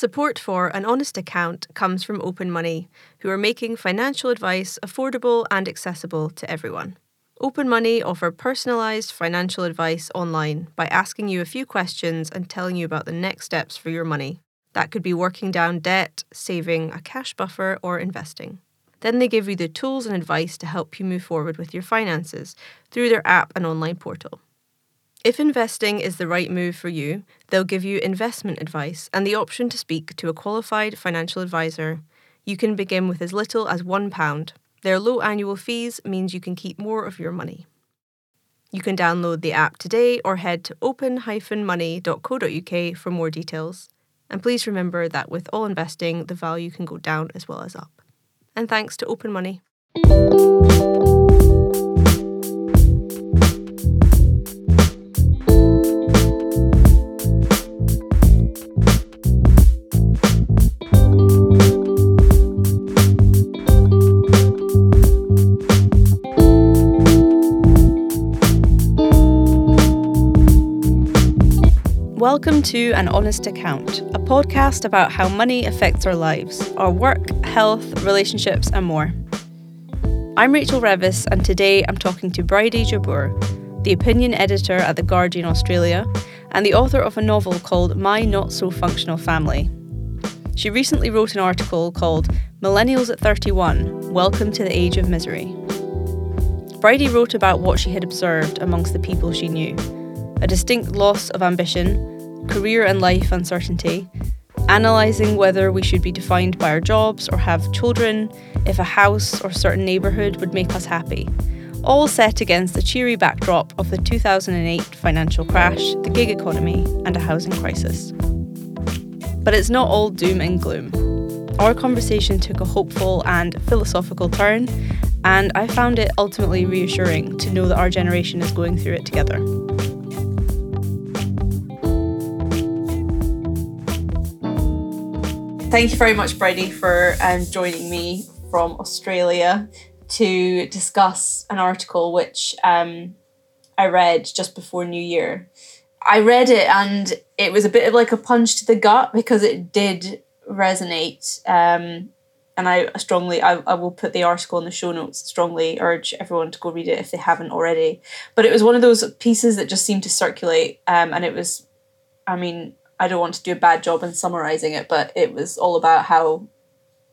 Support for an honest account comes from Open Money, who are making financial advice affordable and accessible to everyone. Open Money offer personalised financial advice online by asking you a few questions and telling you about the next steps for your money. That could be working down debt, saving a cash buffer, or investing. Then they give you the tools and advice to help you move forward with your finances through their app and online portal. If investing is the right move for you, they'll give you investment advice and the option to speak to a qualified financial advisor. You can begin with as little as £1. Their low annual fees means you can keep more of your money. You can download the app today or head to open-money.co.uk for more details. And please remember that with all investing, the value can go down as well as up and thanks to Open Money. Welcome to An Honest Account, a podcast about how money affects our lives, our work, health, relationships, and more. I'm Rachel Revis, and today I'm talking to Bridie Jabour, the opinion editor at The Guardian Australia and the author of a novel called My Not So Functional Family. She recently wrote an article called Millennials at 31 Welcome to the Age of Misery. Bridie wrote about what she had observed amongst the people she knew a distinct loss of ambition, career and life uncertainty, analysing whether we should be defined by our jobs or have children, if a house or certain neighbourhood would make us happy. All set against the cheery backdrop of the 2008 financial crash, the gig economy, and a housing crisis. But it's not all doom and gloom. Our conversation took a hopeful and philosophical turn, and I found it ultimately reassuring to know that our generation is going through it together. Thank you very much, Bridie, for um, joining me from Australia to discuss an article which um, I read just before New Year. I read it and it was a bit of like a punch to the gut because it did resonate. Um, and I strongly, I, I will put the article in the show notes, strongly urge everyone to go read it if they haven't already. But it was one of those pieces that just seemed to circulate. Um, and it was, I mean, I don't want to do a bad job in summarizing it, but it was all about how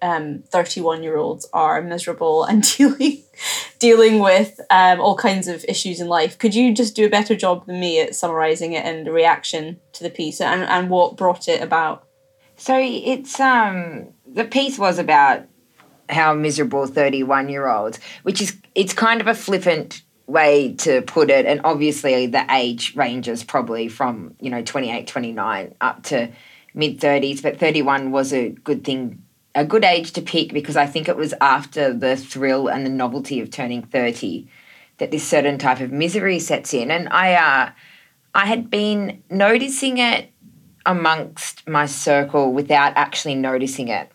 um, 31 year olds are miserable and dealing dealing with um, all kinds of issues in life. Could you just do a better job than me at summarizing it and the reaction to the piece and, and what brought it about? So it's um the piece was about how miserable 31 year olds, which is it's kind of a flippant way to put it and obviously the age ranges probably from you know 28 29 up to mid 30s but 31 was a good thing a good age to pick because i think it was after the thrill and the novelty of turning 30 that this certain type of misery sets in. And i uh i had been noticing it amongst my circle without actually noticing it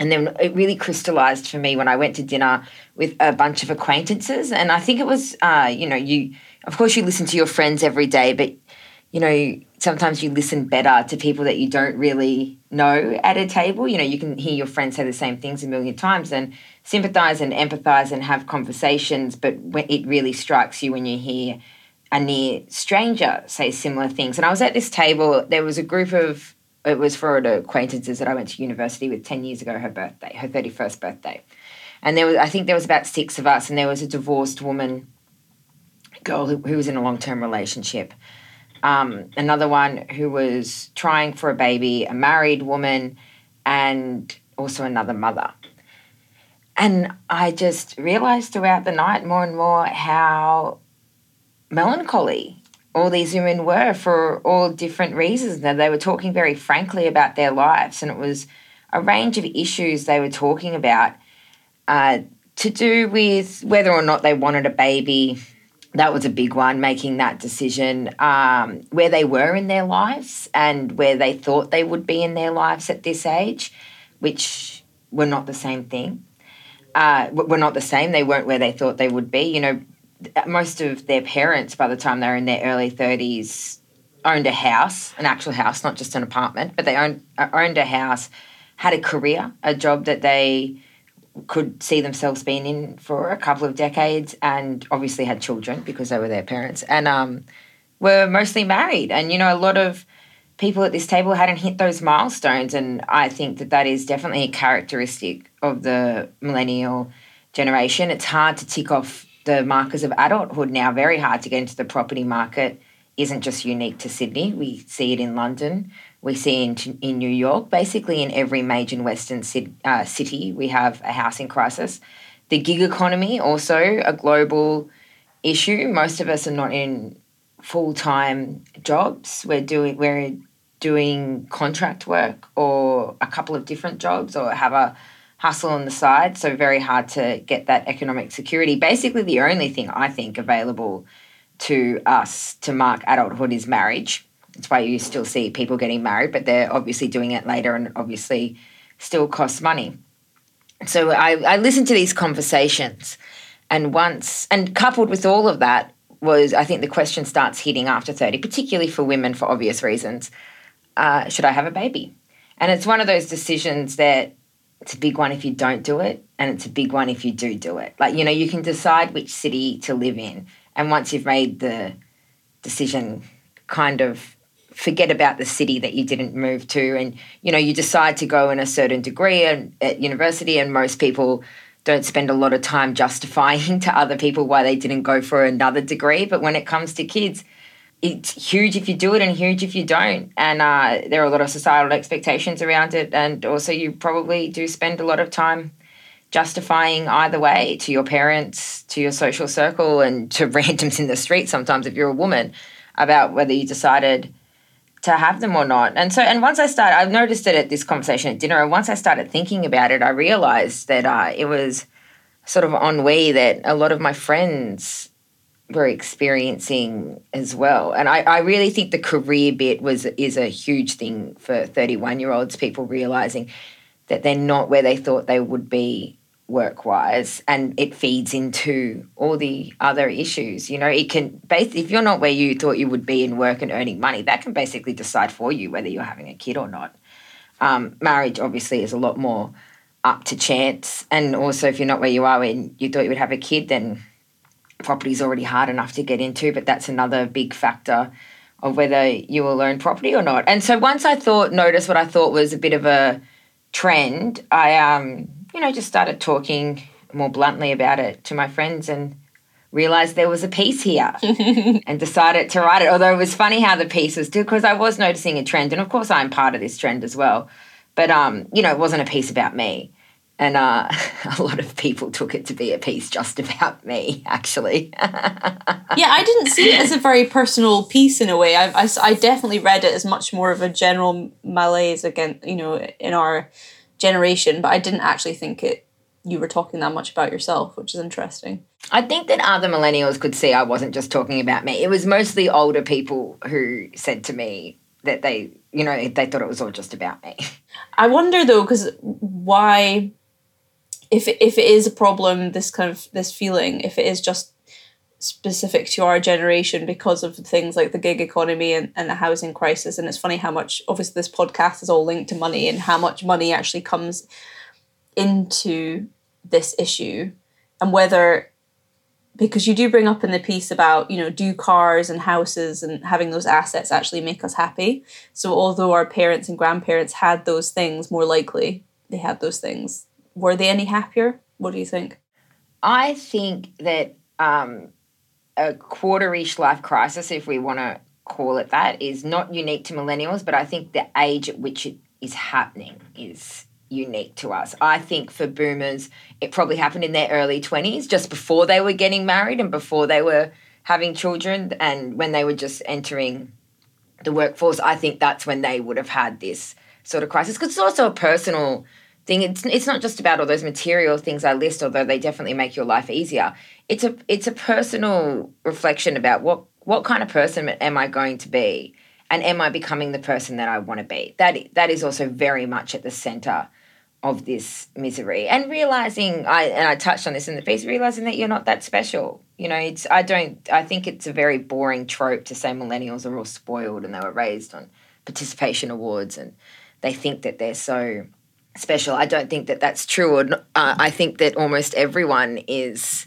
and then it really crystallized for me when I went to dinner with a bunch of acquaintances. And I think it was, uh, you know, you, of course, you listen to your friends every day, but, you know, sometimes you listen better to people that you don't really know at a table. You know, you can hear your friends say the same things a million times and sympathize and empathize and have conversations, but it really strikes you when you hear a near stranger say similar things. And I was at this table, there was a group of it was for the acquaintances that I went to university with 10 years ago, her birthday, her 31st birthday. And there was, I think there was about six of us, and there was a divorced woman, girl who, who was in a long term relationship, um, another one who was trying for a baby, a married woman, and also another mother. And I just realized throughout the night more and more how melancholy all these women were for all different reasons. And they were talking very frankly about their lives, and it was a range of issues they were talking about uh, to do with whether or not they wanted a baby. That was a big one, making that decision, um, where they were in their lives and where they thought they would be in their lives at this age, which were not the same thing. Uh, were not the same. They weren't where they thought they would be. You know, most of their parents, by the time they're in their early 30s, owned a house, an actual house, not just an apartment, but they owned owned a house, had a career, a job that they could see themselves being in for a couple of decades, and obviously had children because they were their parents, and um, were mostly married. And you know, a lot of people at this table hadn't hit those milestones, and I think that that is definitely a characteristic of the millennial generation. It's hard to tick off the markers of adulthood now. Very hard to get into the property market. Isn't just unique to Sydney. We see it in London we see in, in New York. Basically, in every major Western uh, city, we have a housing crisis. The gig economy, also a global issue. Most of us are not in full time jobs. We're doing we're doing contract work or a couple of different jobs or have a hustle on the side. So very hard to get that economic security. Basically, the only thing I think available to us to mark adulthood is marriage that's why you still see people getting married, but they're obviously doing it later and obviously still costs money. So I, I listened to these conversations, and once, and coupled with all of that, was I think the question starts hitting after 30, particularly for women for obvious reasons. Uh, should I have a baby? And it's one of those decisions that it's a big one if you don't do it, and it's a big one if you do do it. Like, you know, you can decide which city to live in. And once you've made the decision, kind of forget about the city that you didn't move to and you know you decide to go in a certain degree and, at university and most people don't spend a lot of time justifying to other people why they didn't go for another degree but when it comes to kids it's huge if you do it and huge if you don't and uh, there are a lot of societal expectations around it and also you probably do spend a lot of time justifying either way to your parents to your social circle and to randoms in the street sometimes if you're a woman about whether you decided to have them or not. And so, and once I started, I've noticed it at this conversation at dinner. And once I started thinking about it, I realized that uh, it was sort of ennui that a lot of my friends were experiencing as well. And I, I really think the career bit was is a huge thing for 31 year olds, people realizing that they're not where they thought they would be work wise and it feeds into all the other issues you know it can base if you're not where you thought you would be in work and earning money that can basically decide for you whether you're having a kid or not. Um, marriage obviously is a lot more up to chance. And also if you're not where you are when you thought you would have a kid then property is already hard enough to get into but that's another big factor of whether you will own property or not and so once i thought noticed what i thought was a bit of a trend i um you know, just started talking more bluntly about it to my friends and realized there was a piece here and decided to write it. Although it was funny how the piece was because I was noticing a trend, and of course I'm part of this trend as well. But um, you know, it wasn't a piece about me. And uh, a lot of people took it to be a piece just about me, actually. yeah, I didn't see it as a very personal piece in a way. I, I, I definitely read it as much more of a general malaise again, you know, in our generation, but I didn't actually think it you were talking that much about yourself, which is interesting. I think that other millennials could see I wasn't just talking about me. It was mostly older people who said to me that they, you know, they thought it was all just about me. I wonder though, because why, if if it is a problem, this kind of this feeling, if it is just specific to our generation because of things like the gig economy and, and the housing crisis. And it's funny how much, obviously, this podcast is all linked to money and how much money actually comes into this issue and whether because you do bring up in the piece about you know do cars and houses and having those assets actually make us happy so although our parents and grandparents had those things more likely they had those things were they any happier what do you think i think that um, a quarter-ish life crisis, if we want to call it that, is not unique to millennials, but I think the age at which it is happening is unique to us. I think for boomers, it probably happened in their early 20s, just before they were getting married and before they were having children and when they were just entering the workforce. I think that's when they would have had this sort of crisis because it's also a personal thing. It's, it's not just about all those material things I list, although they definitely make your life easier. It's a it's a personal reflection about what what kind of person am I going to be? And am I becoming the person that I want to be? That that is also very much at the center of this misery. And realizing I and I touched on this in the piece realizing that you're not that special. You know it's I don't I think it's a very boring trope to say millennials are all spoiled and they were raised on participation awards and they think that they're so special I don't think that that's true or uh, I think that almost everyone is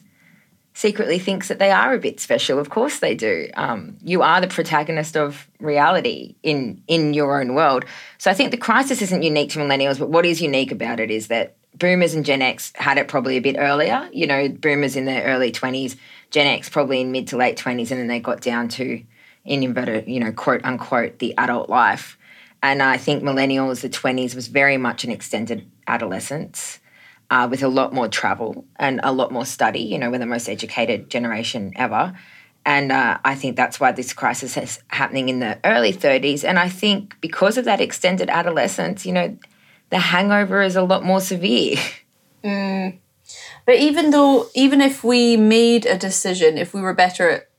secretly thinks that they are a bit special. Of course they do. Um, you are the protagonist of reality in in your own world. So I think the crisis isn't unique to millennials, but what is unique about it is that boomers and Gen X had it probably a bit earlier. You know, boomers in their early twenties, Gen X probably in mid to late twenties, and then they got down to in inverted, you know, quote unquote, the adult life. And I think millennials, the twenties, was very much an extended adolescence uh, with a lot more travel and a lot more study. You know, we're the most educated generation ever. And uh, I think that's why this crisis is happening in the early 30s. And I think because of that extended adolescence, you know, the hangover is a lot more severe. Mm. But even though, even if we made a decision, if we were better at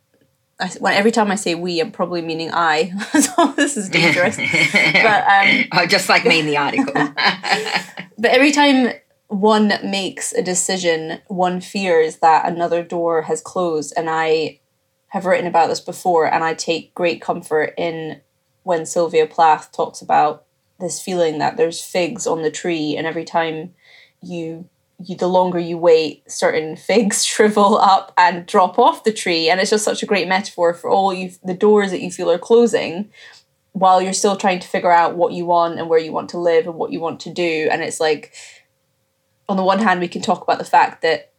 I, when every time I say we, I'm probably meaning I. so this is dangerous. but um, oh, just like me in the article. but every time one makes a decision, one fears that another door has closed. And I have written about this before, and I take great comfort in when Sylvia Plath talks about this feeling that there's figs on the tree, and every time you you the longer you wait, certain figs shrivel up and drop off the tree, and it's just such a great metaphor for all you the doors that you feel are closing while you're still trying to figure out what you want and where you want to live and what you want to do and it's like on the one hand, we can talk about the fact that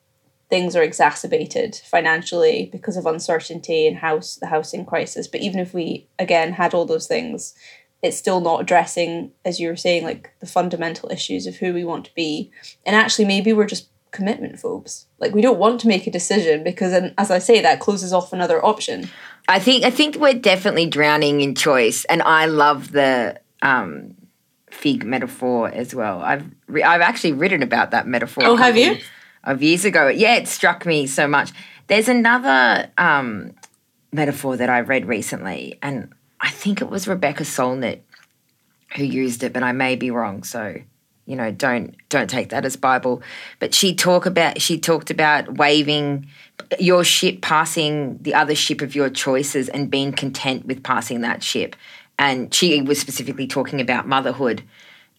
things are exacerbated financially because of uncertainty and house the housing crisis. But even if we again had all those things, it's still not addressing, as you were saying, like the fundamental issues of who we want to be. And actually, maybe we're just commitment phobes. Like we don't want to make a decision because, then, as I say, that closes off another option. I think I think we're definitely drowning in choice, and I love the um, fig metaphor as well. I've re- I've actually written about that metaphor. Oh, have you? Of years ago, yeah, it struck me so much. There's another um, metaphor that I read recently, and I think it was Rebecca Solnit who used it, but I may be wrong. So you know, don't don't take that as Bible. But she talk about she talked about waving your ship passing the other ship of your choices and being content with passing that ship and she was specifically talking about motherhood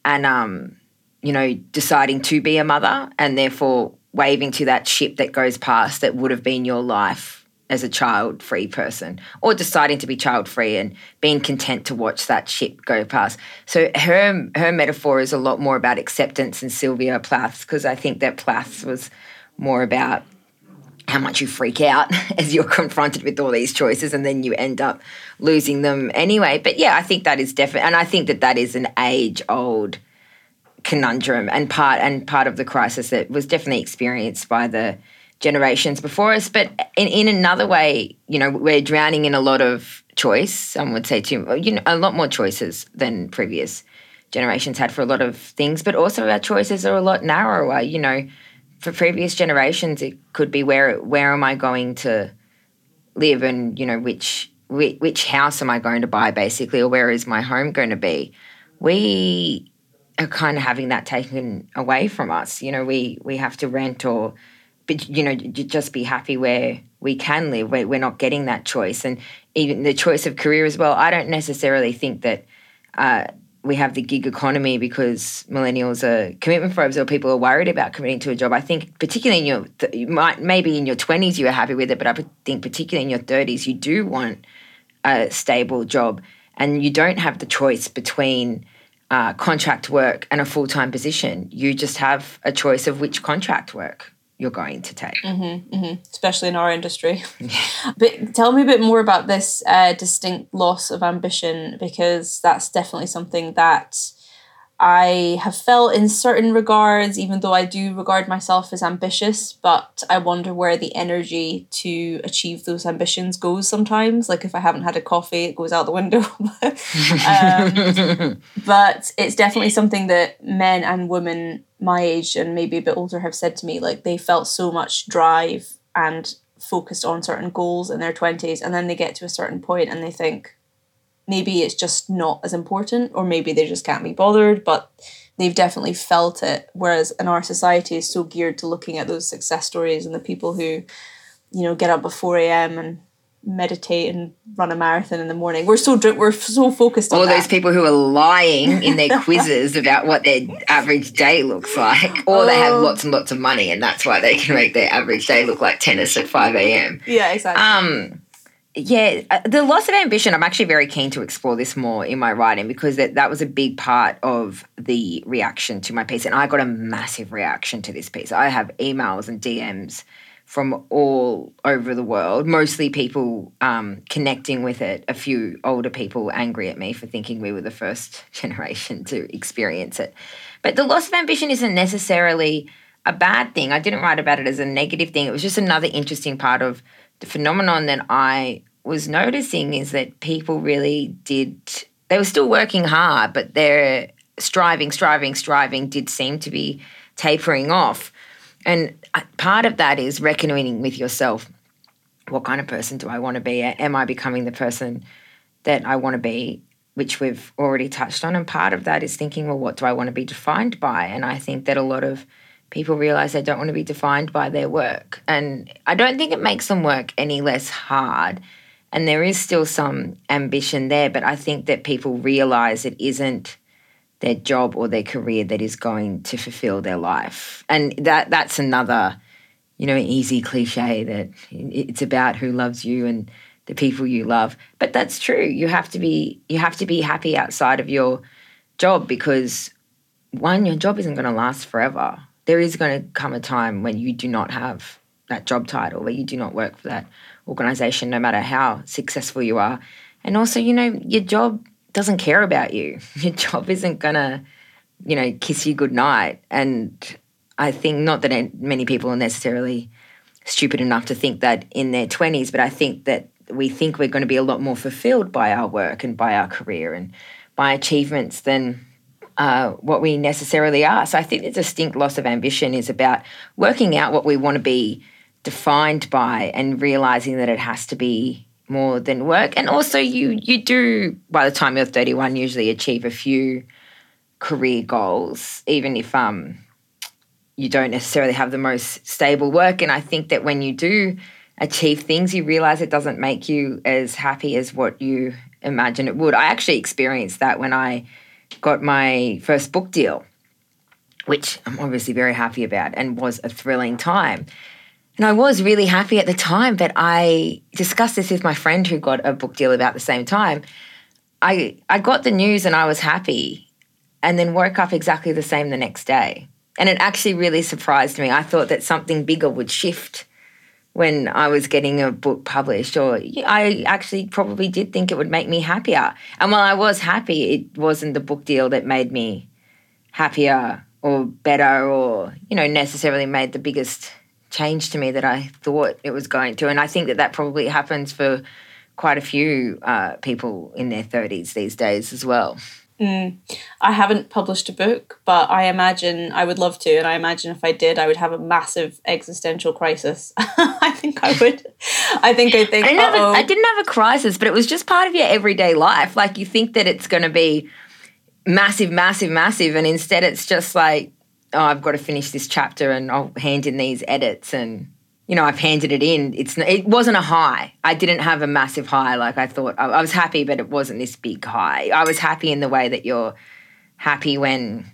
and um, you know deciding to be a mother and therefore waving to that ship that goes past that would have been your life as a child free person or deciding to be child free and being content to watch that ship go past so her her metaphor is a lot more about acceptance and sylvia plath's because i think that plath's was more about how much you freak out as you're confronted with all these choices and then you end up losing them anyway. But yeah, I think that is definitely, and I think that that is an age old conundrum and part and part of the crisis that was definitely experienced by the generations before us. But in, in another way, you know, we're drowning in a lot of choice. Some would say too, you know, a lot more choices than previous generations had for a lot of things. But also our choices are a lot narrower. You know, for previous generations, it could be where where am I going to live, and you know which which, which house am I going to buy, basically, or where is my home going to be. We are kind of having that taken away from us. You know, we we have to rent or, but you know, just be happy where we can live. We're, we're not getting that choice, and even the choice of career as well. I don't necessarily think that. Uh, we have the gig economy because millennials are commitment phobes or people are worried about committing to a job. I think particularly in your you might maybe in your twenties you are happy with it, but I think particularly in your thirties you do want a stable job, and you don't have the choice between uh, contract work and a full time position. You just have a choice of which contract work you're going to take. Mm-hmm, mm-hmm. Especially in our industry. but tell me a bit more about this uh, distinct loss of ambition because that's definitely something that I have felt in certain regards, even though I do regard myself as ambitious, but I wonder where the energy to achieve those ambitions goes sometimes. Like if I haven't had a coffee, it goes out the window. um, but it's definitely something that men and women my age and maybe a bit older have said to me. Like they felt so much drive and focused on certain goals in their 20s, and then they get to a certain point and they think, maybe it's just not as important or maybe they just can't be bothered but they've definitely felt it. Whereas in our society is so geared to looking at those success stories and the people who, you know, get up at 4 a.m. and meditate and run a marathon in the morning. We're so we're so focused on all those people who are lying in their quizzes about what their average day looks like, or they have Oh. lots and lots of money, and that's why they can make their average day look like tennis at five a.m. Yeah, exactly. Um, yeah, uh, the loss of ambition. I'm actually very keen to explore this more in my writing because that that was a big part of the reaction to my piece, and I got a massive reaction to this piece. I have emails and DMs from all over the world, mostly people um, connecting with it. A few older people angry at me for thinking we were the first generation to experience it. But the loss of ambition isn't necessarily a bad thing. I didn't write about it as a negative thing. It was just another interesting part of the phenomenon that I was noticing is that people really did, they were still working hard, but their striving, striving, striving did seem to be tapering off. And uh, part of that is reckoning with yourself. What kind of person do I want to be? Am I becoming the person that I want to be, which we've already touched on? And part of that is thinking, well, what do I want to be defined by? And I think that a lot of people realize they don't want to be defined by their work. And I don't think it makes them work any less hard. And there is still some ambition there, but I think that people realize it isn't their job or their career that is going to fulfill their life. And that that's another, you know, easy cliche that it's about who loves you and the people you love. But that's true. You have to be you have to be happy outside of your job because one, your job isn't going to last forever. There is going to come a time when you do not have that job title, where you do not work for that organization, no matter how successful you are. And also, you know, your job doesn't care about you. Your job isn't going to, you know, kiss you goodnight. And I think not that many people are necessarily stupid enough to think that in their 20s, but I think that we think we're going to be a lot more fulfilled by our work and by our career and by achievements than uh, what we necessarily are. So I think the distinct loss of ambition is about working out what we want to be defined by and realizing that it has to be more than work. And also you you do by the time you're 31 usually achieve a few career goals, even if um you don't necessarily have the most stable work. And I think that when you do achieve things, you realize it doesn't make you as happy as what you imagine it would. I actually experienced that when I got my first book deal, which I'm obviously very happy about and was a thrilling time. And I was really happy at the time, but I discussed this with my friend who got a book deal about the same time. I I got the news and I was happy and then woke up exactly the same the next day. And it actually really surprised me. I thought that something bigger would shift when I was getting a book published, or I actually probably did think it would make me happier. And while I was happy, it wasn't the book deal that made me happier or better or, you know, necessarily made the biggest change to me that I thought it was going to. And I think that that probably happens for quite a few uh, people in their 30s these days as well. Mm. I haven't published a book, but I imagine I would love to, and I imagine if I did, I would have a massive existential crisis. I think I would. I think I think. I didn't, have a. I didn't have a crisis, but it was just part of your everyday life. Like you think that it's going to be massive, massive, massive, and instead it's just like, oh, I've got to finish this chapter, and I'll hand in these edits, and you know, I've handed it in. It's it wasn't a high. I didn't have a massive high like I thought. I, I was happy, but it wasn't this big high. I was happy in the way that you're happy when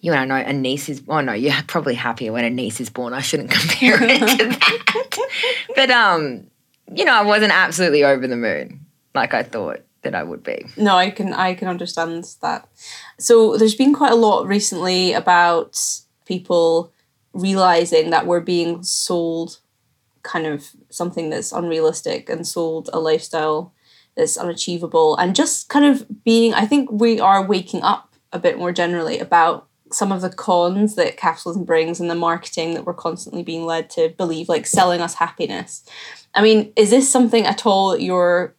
you know a niece is. Oh no, you're probably happier when a niece is born. I shouldn't compare it to that. but um, you know, I wasn't absolutely over the moon like I thought that I would be. No, I can I can understand that. So there's been quite a lot recently about people realizing that we're being sold kind of something that's unrealistic and sold a lifestyle that's unachievable and just kind of being I think we are waking up a bit more generally about some of the cons that capitalism brings and the marketing that we're constantly being led to believe like selling us happiness. I mean, is this something at all that you're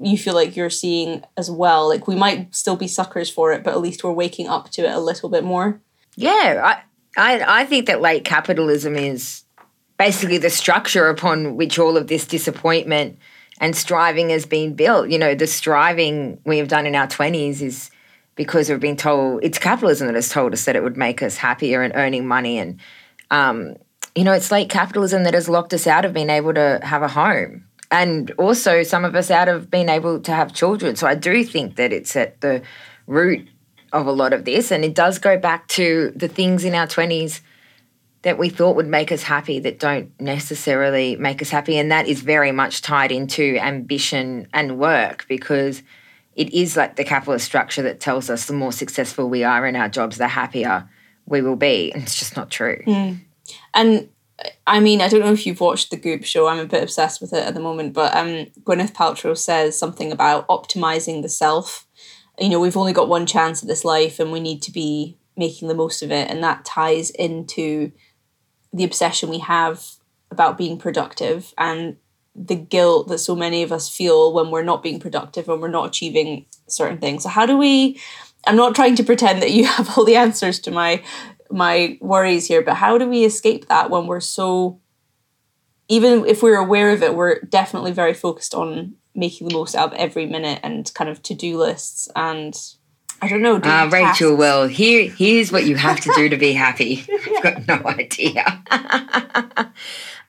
you feel like you're seeing as well? Like we might still be suckers for it, but at least we're waking up to it a little bit more. Yeah, I, I, think that late capitalism is basically the structure upon which all of this disappointment and striving has been built. You know, the striving we have done in our 20s is because we've been told it's capitalism that has told us that it would make us happier and earning money and um, you know it's late capitalism that has locked us out of being able to have a home and also some of us out of being able to have children so i do think that it's at the root of a lot of this and it does go back to the things in our 20s that we thought would make us happy that don't necessarily make us happy and that is very much tied into ambition and work because it is like the capitalist structure that tells us the more successful we are in our jobs, the happier we will be. And it's just not true. Mm. And I mean, I don't know if you've watched the Goop show. I'm a bit obsessed with it at the moment. But um, Gwyneth Paltrow says something about optimizing the self. You know, we've only got one chance at this life, and we need to be making the most of it. And that ties into the obsession we have about being productive and the guilt that so many of us feel when we're not being productive and we're not achieving certain things. So how do we I'm not trying to pretend that you have all the answers to my my worries here, but how do we escape that when we're so even if we're aware of it, we're definitely very focused on making the most out of every minute and kind of to-do lists and I don't know. Uh, Rachel, well, here here's what you have to do to be happy. I've got no idea.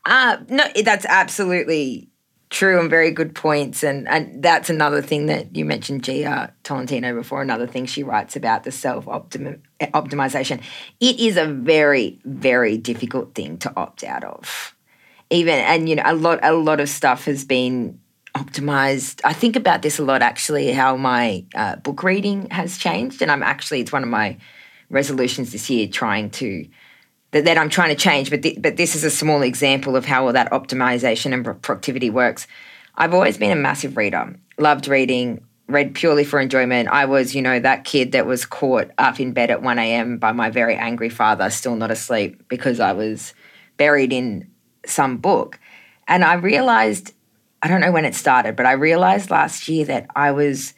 Uh, no, that's absolutely true and very good points. And, and that's another thing that you mentioned, Jia Tolentino, before. Another thing she writes about the self optimization. It is a very, very difficult thing to opt out of. Even and you know a lot a lot of stuff has been optimized. I think about this a lot actually. How my uh, book reading has changed, and I'm actually it's one of my resolutions this year trying to that, that I'm trying to change, but, but this is a small example of how all that optimization and productivity works. I've always been a massive reader, loved reading, read purely for enjoyment. I was, you know, that kid that was caught up in bed at 1 a.m. by my very angry father, still not asleep because I was buried in some book. And I realized, I don't know when it started, but I realized last year that I was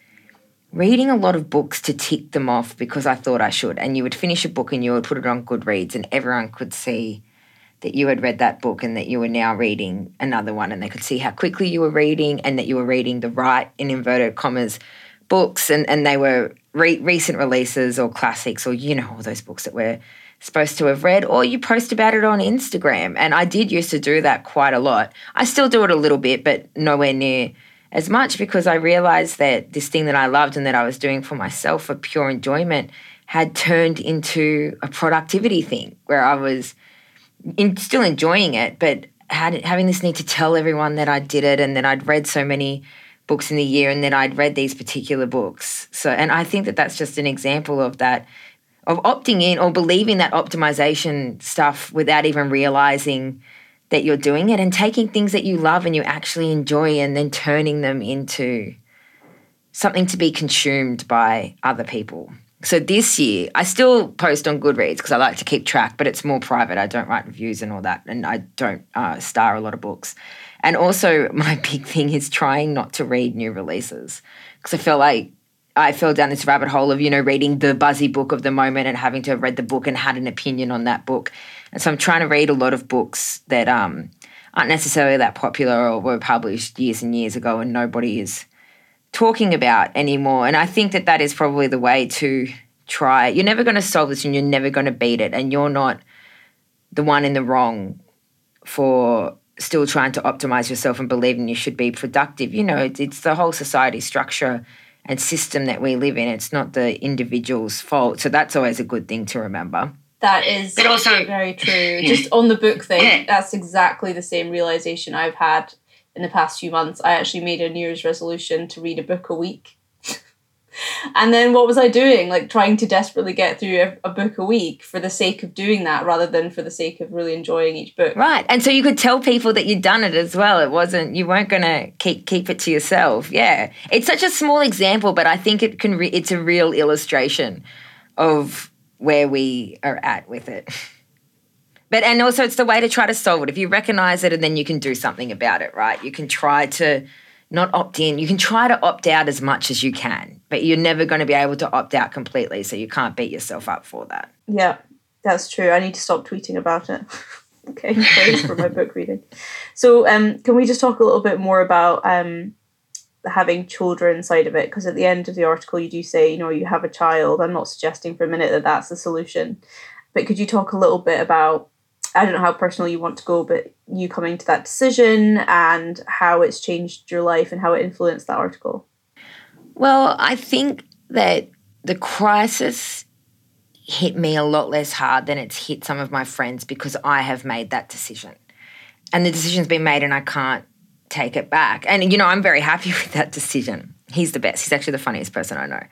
reading a lot of books to tick them off because I thought I should. And you would finish a book and you would put it on Goodreads, and everyone could see that you had read that book and that you were now reading another one, and they could see how quickly you were reading and that you were reading the right, in inverted commas, books, and, and they were re- recent releases or classics or, you know, all those books that we're supposed to have read, or you post about it on Instagram. And I did used to do that quite a lot. I still do it a little bit, but nowhere near as much because I realized that this thing that I loved and that I was doing for myself for pure enjoyment had turned into a productivity thing where I was in, still enjoying it, but had, having this need to tell everyone that I did it and that I'd read so many books in the year and that I'd read these particular books. So, and I think that that's just an example of that, of opting in or believing that optimization stuff without even realizing that you're doing it and taking things that you love and you actually enjoy and then turning them into something to be consumed by other people. So this year, I still post on Goodreads because I like to keep track, but it's more private. I don't write reviews and all that, and I don't uh, star a lot of books. And also, my big thing is trying not to read new releases because I feel like I fell down this rabbit hole of, you know, reading the buzzy book of the moment and having to have read the book and had an opinion on that book. And so I'm trying to read a lot of books that um, aren't necessarily that popular or were published years and years ago and nobody is talking about anymore. And I think that that is probably the way to try. You're never going to solve this and you're never going to beat it. And you're not the one in the wrong for still trying to optimize yourself and believing you should be productive. You know, it's, it's the whole society structure and system that we live in. It's not the individual's fault. So that's always a good thing to remember. That is but also, very true. Yeah. Just on the book thing, yeah. that's exactly the same realization I've had in the past few months. I actually made a New Year's resolution to read a book a week. And then what was I doing? Like trying to desperately get through a, a, book a week for the sake of doing that rather than for the sake of really enjoying each book. Right. And so you could tell people that you'd done it as well. It wasn't you weren't going to keep keep it to yourself. Yeah. It's such a small example, but I think it can re- it's a real illustration of where we are at with it. But and also it's the way to try to solve it. If you recognize it and then you can do something about it, right? You can try to not opt in. You can try to opt out as much as you can, but you're never going to be able to opt out completely, so you can't beat yourself up for that. Yeah, that's true. I need to stop tweeting about it. okay, praise for my book reading. So, um, can we just talk a little bit more about um, having children side of it because at the end of the article you do say you know you have a child i'm not suggesting for a minute that that's the solution but could you talk a little bit about i don't know how personal you want to go but you coming to that decision and how it's changed your life and how it influenced that article well i think that the crisis hit me a lot less hard than it's hit some of my friends because i have made that decision and the decision's been made and i can't take it back. And you know, I'm very happy with that decision. He's the best. He's actually the funniest person I know.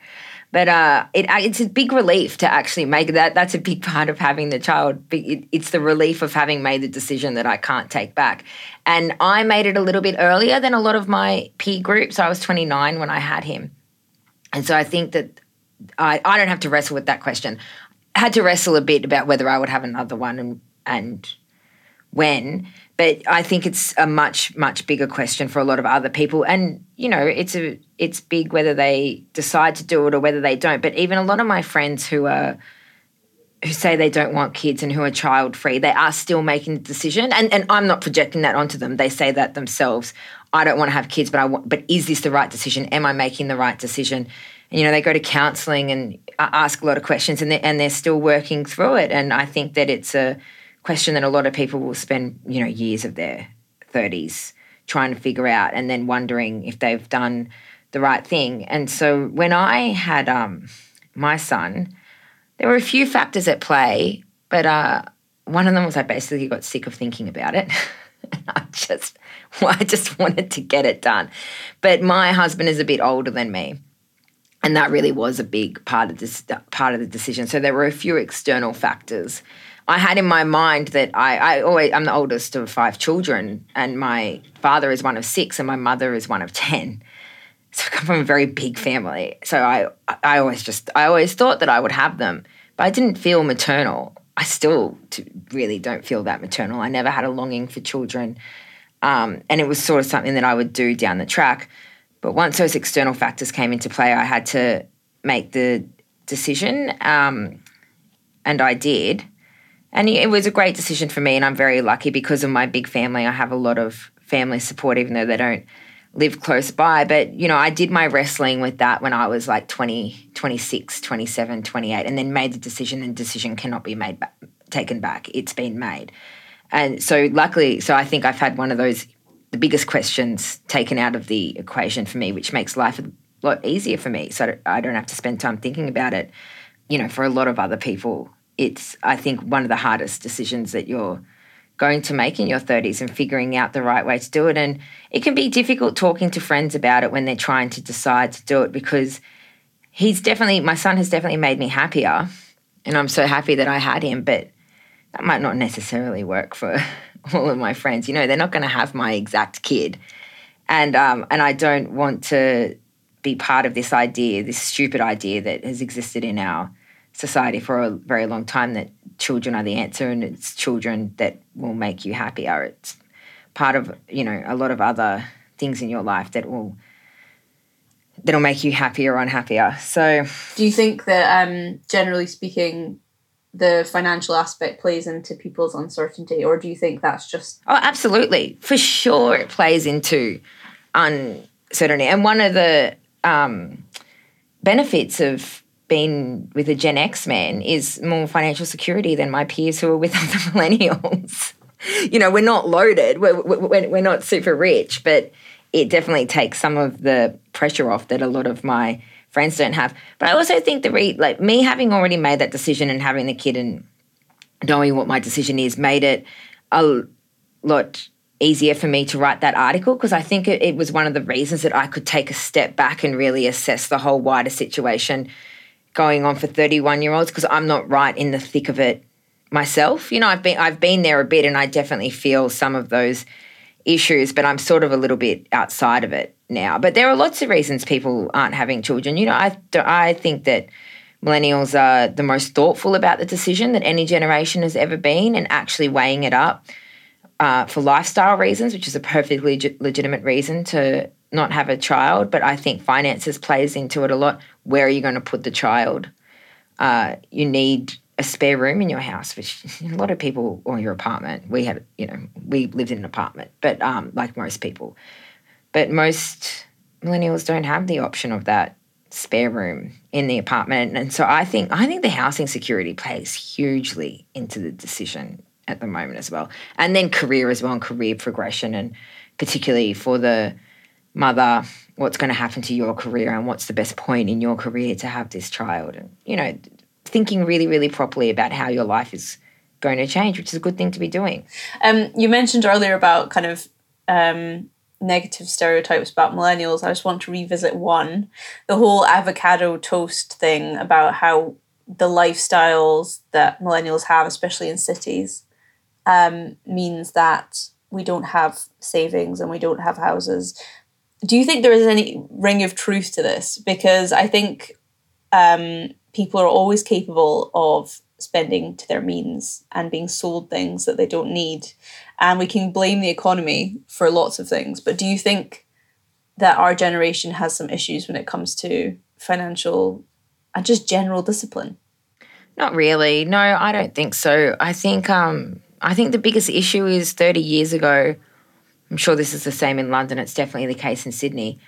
But uh, it, it's a big relief to actually make that. That's a big part of having the child. it's the relief of having made the decision that I can't take back. And I made it a little bit earlier than a lot of my peer groups. I was 29 when I had him. And so I think that I, I don't have to wrestle with that question. I had to wrestle a bit about whether I would have another one and, and when but I think it's a much much bigger question for a lot of other people, and you know, it's a it's big whether they decide to do it or whether they don't. But even a lot of my friends who are who say they don't want kids and who are child free, they are still making the decision, and and I'm not projecting that onto them. They say that themselves. I don't want to have kids, but I want. But is this the right decision? Am I making the right decision? And, you know, they go to counselling and ask a lot of questions, and they and they're still working through it. And I think that it's a question that a lot of people will spend, you know, years of their 30s trying to figure out and then wondering if they've done the right thing. And so when I had um, my son, there were a few factors at play, but uh, one of them was I basically got sick of thinking about it. I just, well, I just wanted to get it done. But my husband is a bit older than me, and that really was a big part of this part of the decision. So there were a few external factors I had in my mind that I, I always I'm the oldest of five children, and my father is one of six, and my mother is one of ten. So I come from a very big family. So I I always just I always thought that I would have them, but I didn't feel maternal. I still really don't feel that maternal. I never had a longing for children, um, and it was sort of something that I would do down the track. But once those external factors came into play, I had to make the decision, um, and I did. And it was a great decision for me, and I'm very lucky because of my big family. I have a lot of family support, even though they don't live close by. But, you know, I did my wrestling with that when I was like 20, 26, 27, 28, and then made the decision, and decision cannot be made back, taken back. It's been made. And so, luckily, so I think I've had one of those, the biggest questions taken out of the equation for me, which makes life a lot easier for me. So I don't have to spend time thinking about it. You know, for a lot of other people, it's I think one of the hardest decisions that you're going to make in your 30s and figuring out the right way to do it. And it can be difficult talking to friends about it when they're trying to decide to do it because he's definitely my son has definitely made me happier and I'm so happy that I had him but that might not necessarily work for all of my friends. You know they're not going to have my exact kid. And um, and I don't want to be part of this idea this stupid idea that has existed in our society for a very long time that children are the answer and it's children that will make you happier. It's part of, you know, a lot of other things in your life that will that'll make you happier or unhappier. So do you think that um generally speaking the financial aspect plays into people's uncertainty or do you think that's just Oh, absolutely. For sure it plays into uncertainty. And one of the um benefits of been with a Gen X man is more financial security than my peers who are with other millennials. you know, we're not loaded, we're, we're, we're not super rich, but it definitely takes some of the pressure off that a lot of my friends don't have. But I also think the re- like me having already made that decision and having the kid and knowing what my decision is made it a lot easier for me to write that article because I think it, it was one of the reasons that I could take a step back and really assess the whole wider situation going on for 31 year olds because I'm not right in the thick of it myself. You know, I've been I've been there a bit and I definitely feel some of those issues, but I'm sort of a little bit outside of it now. But there are lots of reasons people aren't having children. You know, I I think that millennials are the most thoughtful about the decision that any generation has ever been and actually weighing it up uh, for lifestyle reasons, which is a perfectly leg- legitimate reason to not have a child, but I think finances plays into it a lot. Where are you going to put the child? Uh, you need a spare room in your house, which a lot of people, or your apartment. We had, you know, we lived in an apartment, but um, like most people, but most millennials don't have the option of that spare room in the apartment. And so I think I think the housing security plays hugely into the decision at the moment as well. And then career as well and career progression and particularly for the mother, what's going to happen to your career and what's the best point in your career to have this child. And, you know, thinking really, really properly about how your life is going to change, which is a good thing to be doing. Um, you mentioned earlier about kind of um, negative stereotypes about millennials. I just want to revisit one the whole avocado toast thing about how the lifestyles that millennials have, especially in cities, um, means that we don't have savings and we don't have houses. Do you think there is any ring of truth to this? Because I think um, people are always capable of spending to their means and being sold things that they don't need. And we can blame the economy for lots of things. But do you think that our generation has some issues when it comes to financial and just general discipline? Not really. No, I don't think so. I think um I think the biggest issue is 30 years ago. I'm sure this is the same in London. It's definitely the case in Sydney.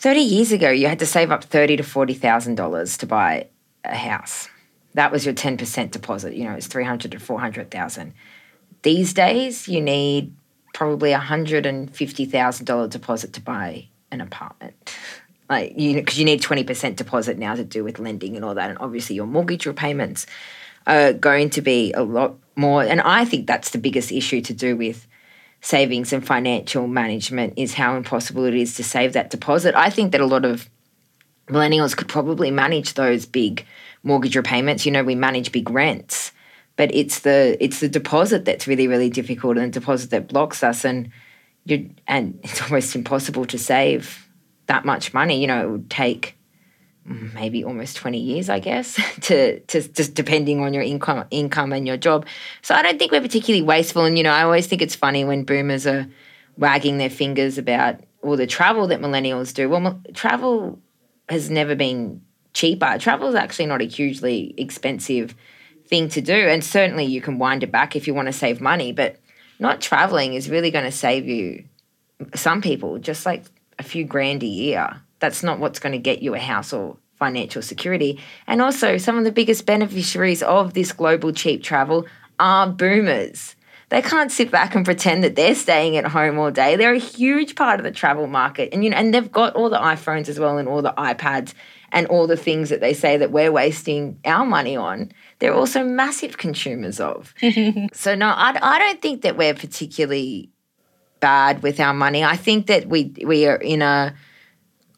30 years ago, you had to save up thirty to forty thousand dollars to buy a house. That was your 10% deposit. You know, it's 300 to 400,000. These days, you need probably a $150,000 deposit to buy an apartment. Like, you because you need 20% deposit now to do with lending and all that. And obviously, your mortgage repayments are going to be a lot more. And I think that's the biggest issue to do with savings and financial management is how impossible it is to save that deposit. I think that a lot of millennials could probably manage those big mortgage repayments. You know, we manage big rents, but it's the it's the deposit that's really really difficult, and the deposit that blocks us, and you and it's almost impossible to save that much money. You know, it would take maybe almost 20 years i guess to, to just depending on your income income and your job so i don't think we're particularly wasteful and you know i always think it's funny when boomers are wagging their fingers about all the travel that millennials do well travel has never been cheaper. Travel is actually not a hugely expensive thing to do. And certainly you can wind it back if you want to save money, but not traveling is really going to save you, some people, just like a few grand a year. That's not what's going to get you a house or financial security. And also, some of the biggest beneficiaries of this global cheap travel are boomers. They can't sit back and pretend that they're staying at home all day. They're a huge part of the travel market. And you know, and they've got all the iPhones as well and all the iPads and all the things that they say that we're wasting our money on, they're also massive consumers of. so, no, I, I don't think that we're particularly bad with our money. I think that we we are in a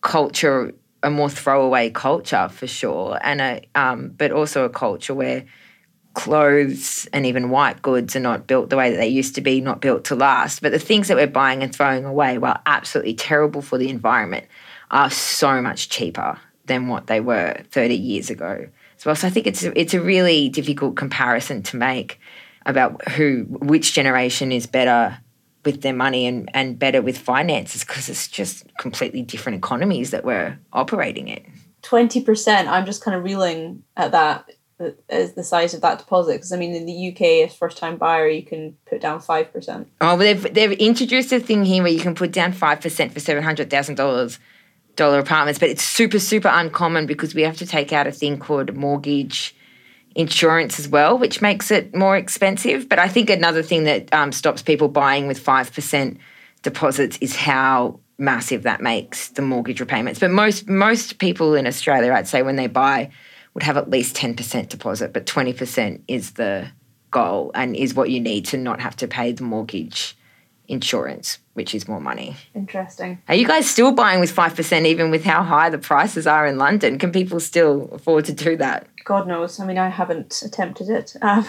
culture, a more throwaway culture for sure, and a um, but also a culture where clothes and even white goods are not built the way that they used to be, not built to last. But the things that we're buying and throwing away, while absolutely terrible for the environment, are so much cheaper than what they were 30 years ago as well. So I think it's a, it's a really difficult comparison to make about who which generation is better with their money and, and better with finances because it's just completely different economies that we're operating in. 20%, I'm just kind of reeling at that uh, as the size of that deposit because I mean in the UK as first time buyer you can put down 5%. Oh, they've, they've introduced a thing here where you can put down 5% for $700,000 apartments, but it's super, super uncommon because we have to take out a thing called mortgage insurance as well, which makes it more expensive. But I think another thing that um, stops people buying with 5% deposits is how massive that makes the mortgage repayments. But most most people in Australia, I'd say, when they buy, would have at least 10% deposit, but 20% is the goal and is what you need to not have to pay the mortgage insurance, which is more money. Interesting. Are you guys still buying with 5% even with how high the prices are in London? Can people still afford to do that? God knows. I mean, I haven't attempted it, um,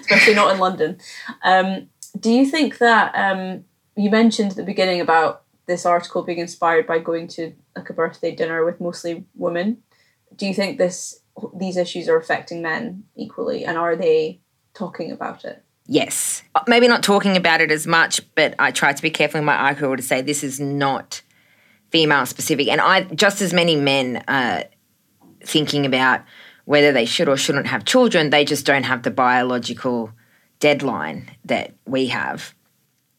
especially not in London. Um, do you think that um, you mentioned at the beginning about this article being inspired by going to like a birthday dinner with mostly women? Do you think this these issues are affecting men equally, and are they talking about it? Yes. Uh, maybe not talking about it as much, but I try to be careful in my article to say this is not female specific. And I just as many men are thinking about whether they should or shouldn't have children, they just don't have the biological deadline that we have.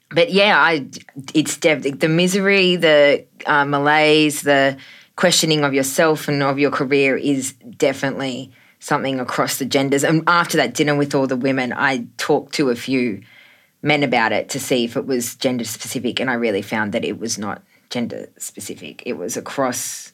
but yeah, I it's the misery, the uh, malaise, the questioning of yourself and of your career is definitely something across the genders. And after that dinner with all the women, I talked to a few men about it to see if it was gender specific, and I really found that it was not gender specific. It was across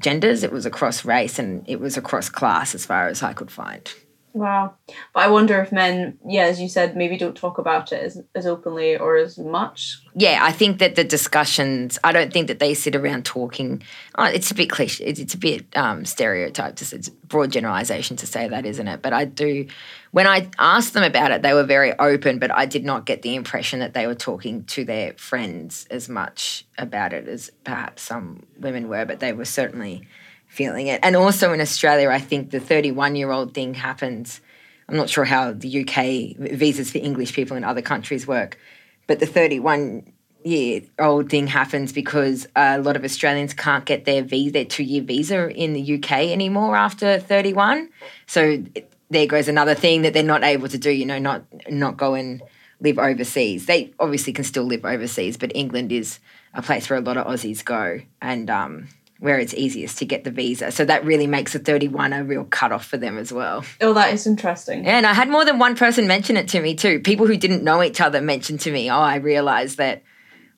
genders, it was across race, and it was across class as far as I could find. Wow. But I wonder if men, yeah, as you said, maybe don't talk about it as, as openly or as much. Yeah, I think that the discussions, I don't think that they sit around talking. Oh, it's a bit cliche, it's, it's a bit um, stereotyped, it's a broad generalization to say that, isn't it? But I do, when I asked them about it, they were very open, but I did not get the impression that they were talking to their friends as much about it as perhaps some women were, but they were certainly feeling it. And also in Australia, I think the 31 year old thing happens. I'm not sure how the UK visas for English people in other countries work, but the 31 year old thing happens because a lot of Australians can't get their visa, their two year visa in the UK anymore after 31. So there goes another thing that they're not able to do, you know, not not go and live overseas. They obviously can still live overseas, but England is a place where a lot of Aussies go. And um, where it's easiest to get the visa. So that really makes a 31 a real cutoff for them as well. Oh, that is interesting. Yeah, and I had more than one person mention it to me too. People who didn't know each other mentioned to me, oh, I realized that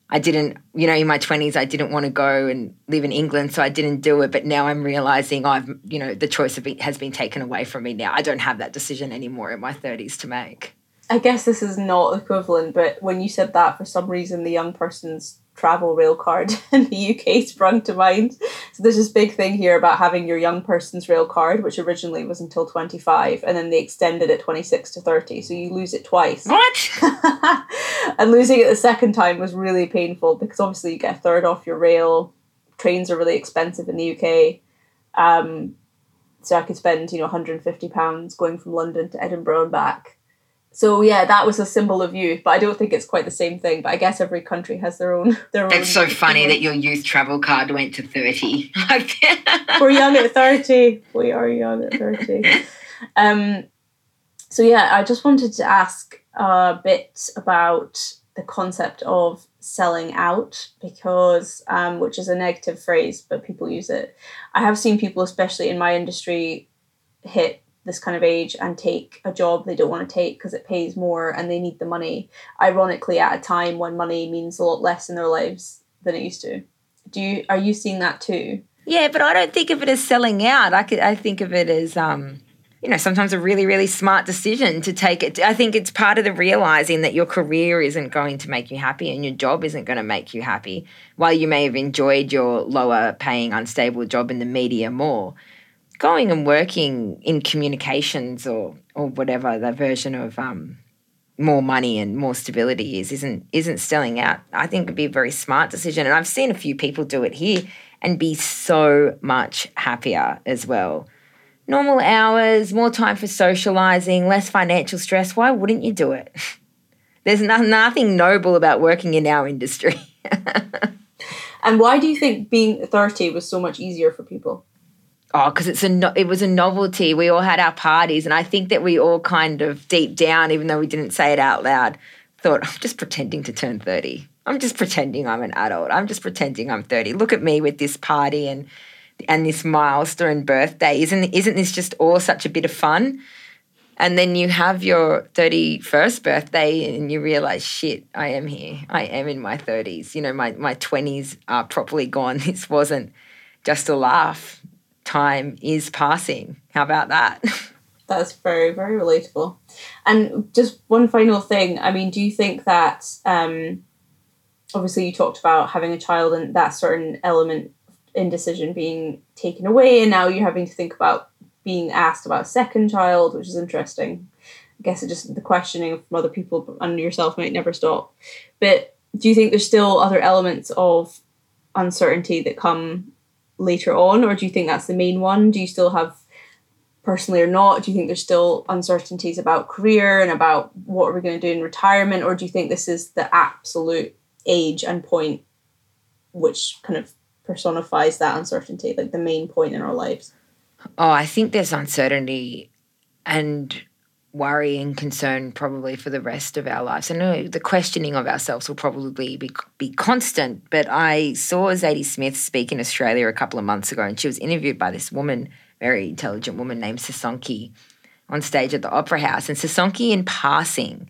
I didn't, you know, in my 20s, I didn't want to go and live in England, so I didn't do it. But now I'm realizing I've, you know, the choice be, has been taken away from me now. I don't have that decision anymore in my 30s to make. I guess this is not equivalent, but when you said that, for some reason, the young person's travel rail card in the UK sprung to mind. So there's this big thing here about having your young person's rail card, which originally was until 25, and then they extended it 26 to 30. So you lose it twice. What? and losing it the second time was really painful because obviously you get a third off your rail. Trains are really expensive in the UK. Um, so I could spend, you know, 150 pounds going from London to Edinburgh and back so yeah, that was a symbol of youth, but I don't think it's quite the same thing. But I guess every country has their own their It's so funny that your youth travel card went to thirty. We're young at thirty. We are young at thirty. Um, so yeah, I just wanted to ask a bit about the concept of selling out because um, which is a negative phrase but people use it i have seen people especially in my industry hit this kind of age and take a job they don't want to take because it pays more and they need the money ironically at a time when money means a lot less in their lives than it used to. Do you are you seeing that too? Yeah but i don't think of it as selling out. I, could, I think of it as um you know sometimes a really really smart decision to take it. I think it's part of the realizing that your career isn't going to make you happy and your job isn't going to make you happy while you may have enjoyed your lower paying unstable job in the media more going and working in communications or or whatever the version of um, more money and more stability is isn't isn't selling out. I think it'd be a very smart decision, and I've seen a few people do it here and be so much happier as well. Normal hours, more time for socializing, less financial stress. Why wouldn't you do it? There's no, nothing noble about working in our industry. and why do you think being 30 was so much easier for people? Oh, because it's a no- it was a novelty. We all had our parties, and I think that we all kind of deep down, even though we didn't say it out loud, thought I'm just pretending to turn thirty. I'm just pretending I'm an adult. I'm just pretending I'm thirty. Look at me with this party and and this milestone birthday. Isn't isn't this just all such a bit of fun? And then you have your 31st birthday and you realize, shit, I am here. I am in my 30s. You know, my, my 20s are properly gone. This wasn't just a laugh time is passing. How about that? That's very, very relatable. And just one final thing. I mean, do you think that um, obviously you talked about having a child and that certain element indecision being taken away, and now you're having to think about being asked about a second child, which is interesting. I guess it just the questioning from other people and yourself might never stop. But do you think there's still other elements of uncertainty that come later on, or do you think that's the main one? Do you still have personally or not? Do you think there's still uncertainties about career and about what are we going to do in retirement, or do you think this is the absolute age and point which kind of personifies that uncertainty, like the main point in our lives? Oh, I think there's uncertainty and worry and concern probably for the rest of our lives. And the questioning of ourselves will probably be, be constant, but I saw Zadie Smith speak in Australia a couple of months ago, and she was interviewed by this woman, very intelligent woman named Sisonke, on stage at the Opera House. And Sisonke, in passing,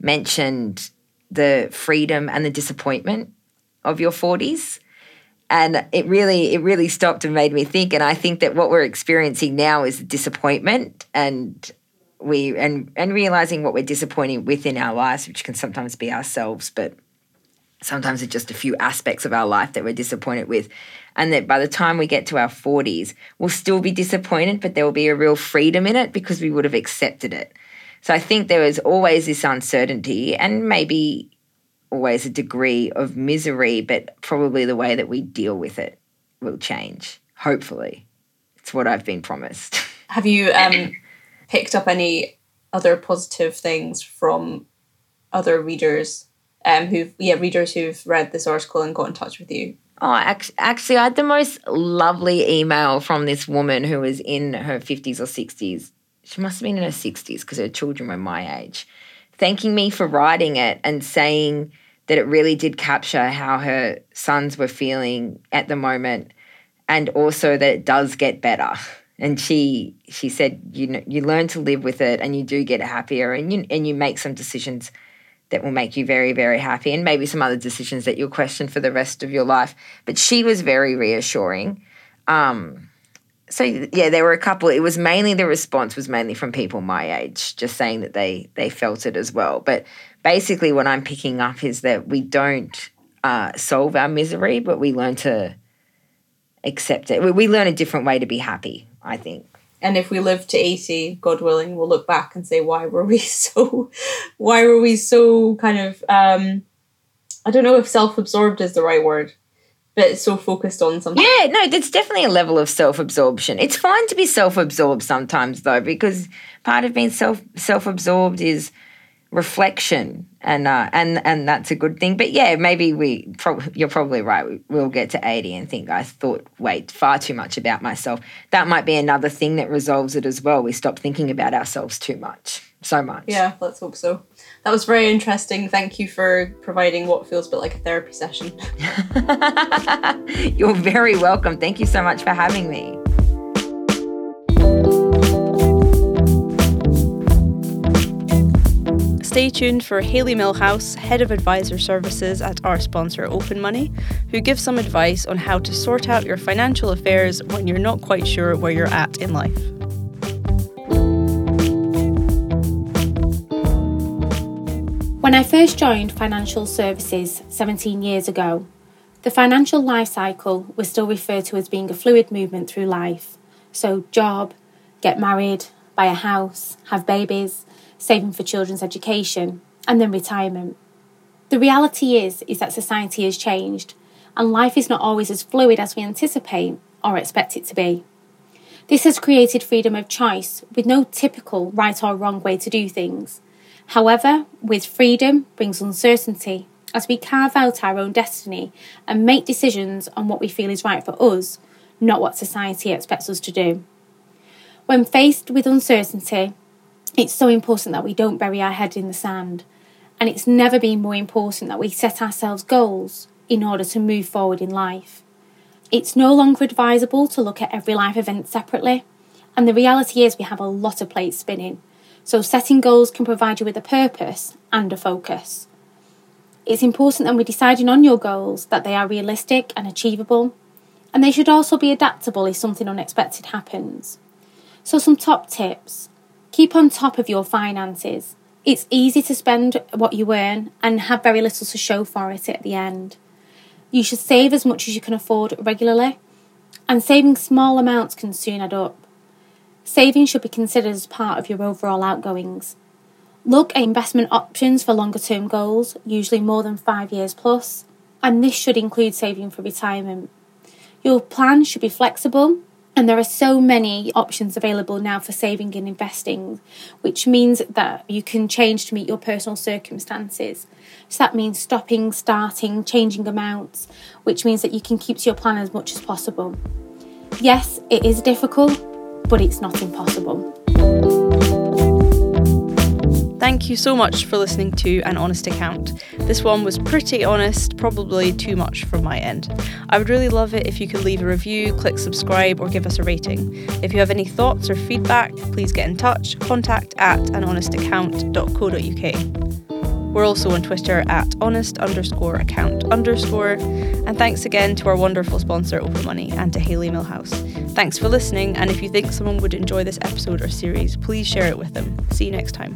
mentioned the freedom and the disappointment of your 40s and it really it really stopped and made me think and i think that what we're experiencing now is disappointment and we and and realizing what we're disappointing with in our lives which can sometimes be ourselves but sometimes it's just a few aspects of our life that we're disappointed with and that by the time we get to our 40s we'll still be disappointed but there will be a real freedom in it because we would have accepted it so i think there is always this uncertainty and maybe always a degree of misery, but probably the way that we deal with it will change. Hopefully, it's what I've been promised. Have you um, picked up any other positive things from other readers um, who've yeah readers who've read this article and got in touch with you? Oh, actually, I had the most lovely email from this woman who was in her 50s or 60s. She must have been in her 60s because her children were my age, thanking me for writing it and saying that it really did capture how her sons were feeling at the moment and also that it does get better and she she said you know you learn to live with it and you do get happier and you and you make some decisions that will make you very very happy and maybe some other decisions that you'll question for the rest of your life. But she was very reassuring. Um, so yeah there were a couple it was mainly the response was mainly from people my age just saying that they they felt it as well. But basically what I'm picking up is that we don't uh, solve our misery, but we learn to accept it. We, we learn a different way to be happy, I think. And if we live to 80, God willing, we'll look back and say, why were we so, why were we so kind of, um, I don't know if self absorbed is the right word, but so focused on something. Yeah, no, there's definitely a level of self absorption. It's fine to be self absorbed sometimes, though, because part of being self self absorbed is reflection and uh, and and that's a good thing. But yeah maybe we pro- you're probably right. We'll get to 80 and think i thought wait far too much about myself. That might be another thing that resolves it as well. We stop thinking about ourselves too much so much. Yeah let's hope so. That was very interesting. Thank you for providing what feels a bit like a therapy session. You're very welcome. Thank you so much for having me Stay tuned for Haley Millhouse, Head of Advisor Services at our sponsor Open Money, who gives some advice on how to sort out your financial affairs when you're not quite sure where you're at in life. When I first joined financial services 17 years ago, the financial life cycle was still referred to as being a fluid movement through life. So, job, get married, buy a house, have babies, saving for children's education, and then retirement. The reality is is that society has changed and life is not always as fluid as we anticipate or expect it to be. This has created freedom of choice with no typical right or wrong way to do things. However, with freedom brings uncertainty as we carve out our own destiny and make decisions on what we feel is right for us, not what society expects us to do. When faced with uncertainty, it's so important that we don't bury our head in the sand. And it's never been more important that we set ourselves goals in order to move forward in life. It's no longer advisable to look at every life event separately. And the reality is, we have a lot of plates spinning. So, setting goals can provide you with a purpose and a focus. It's important that we're deciding on your goals that they are realistic and achievable, and they should also be adaptable if something unexpected happens. So, some top tips Keep on top of your finances. It's easy to spend what you earn and have very little to show for it at the end. You should save as much as you can afford regularly, and saving small amounts can soon add up. Saving should be considered as part of your overall outgoings. Look at investment options for longer term goals, usually more than five years plus, and this should include saving for retirement. Your plan should be flexible and there are so many options available now for saving and investing, which means that you can change to meet your personal circumstances. So that means stopping, starting, changing amounts, which means that you can keep to your plan as much as possible. Yes, it is difficult, but it's not impossible. Thank you so much for listening to An Honest Account. This one was pretty honest, probably too much from my end. I would really love it if you could leave a review, click subscribe, or give us a rating. If you have any thoughts or feedback, please get in touch. Contact at anhonestaccount.co.uk. We're also on Twitter at honest underscore account underscore. And thanks again to our wonderful sponsor, Open Money, and to Haley Millhouse. Thanks for listening, and if you think someone would enjoy this episode or series, please share it with them. See you next time.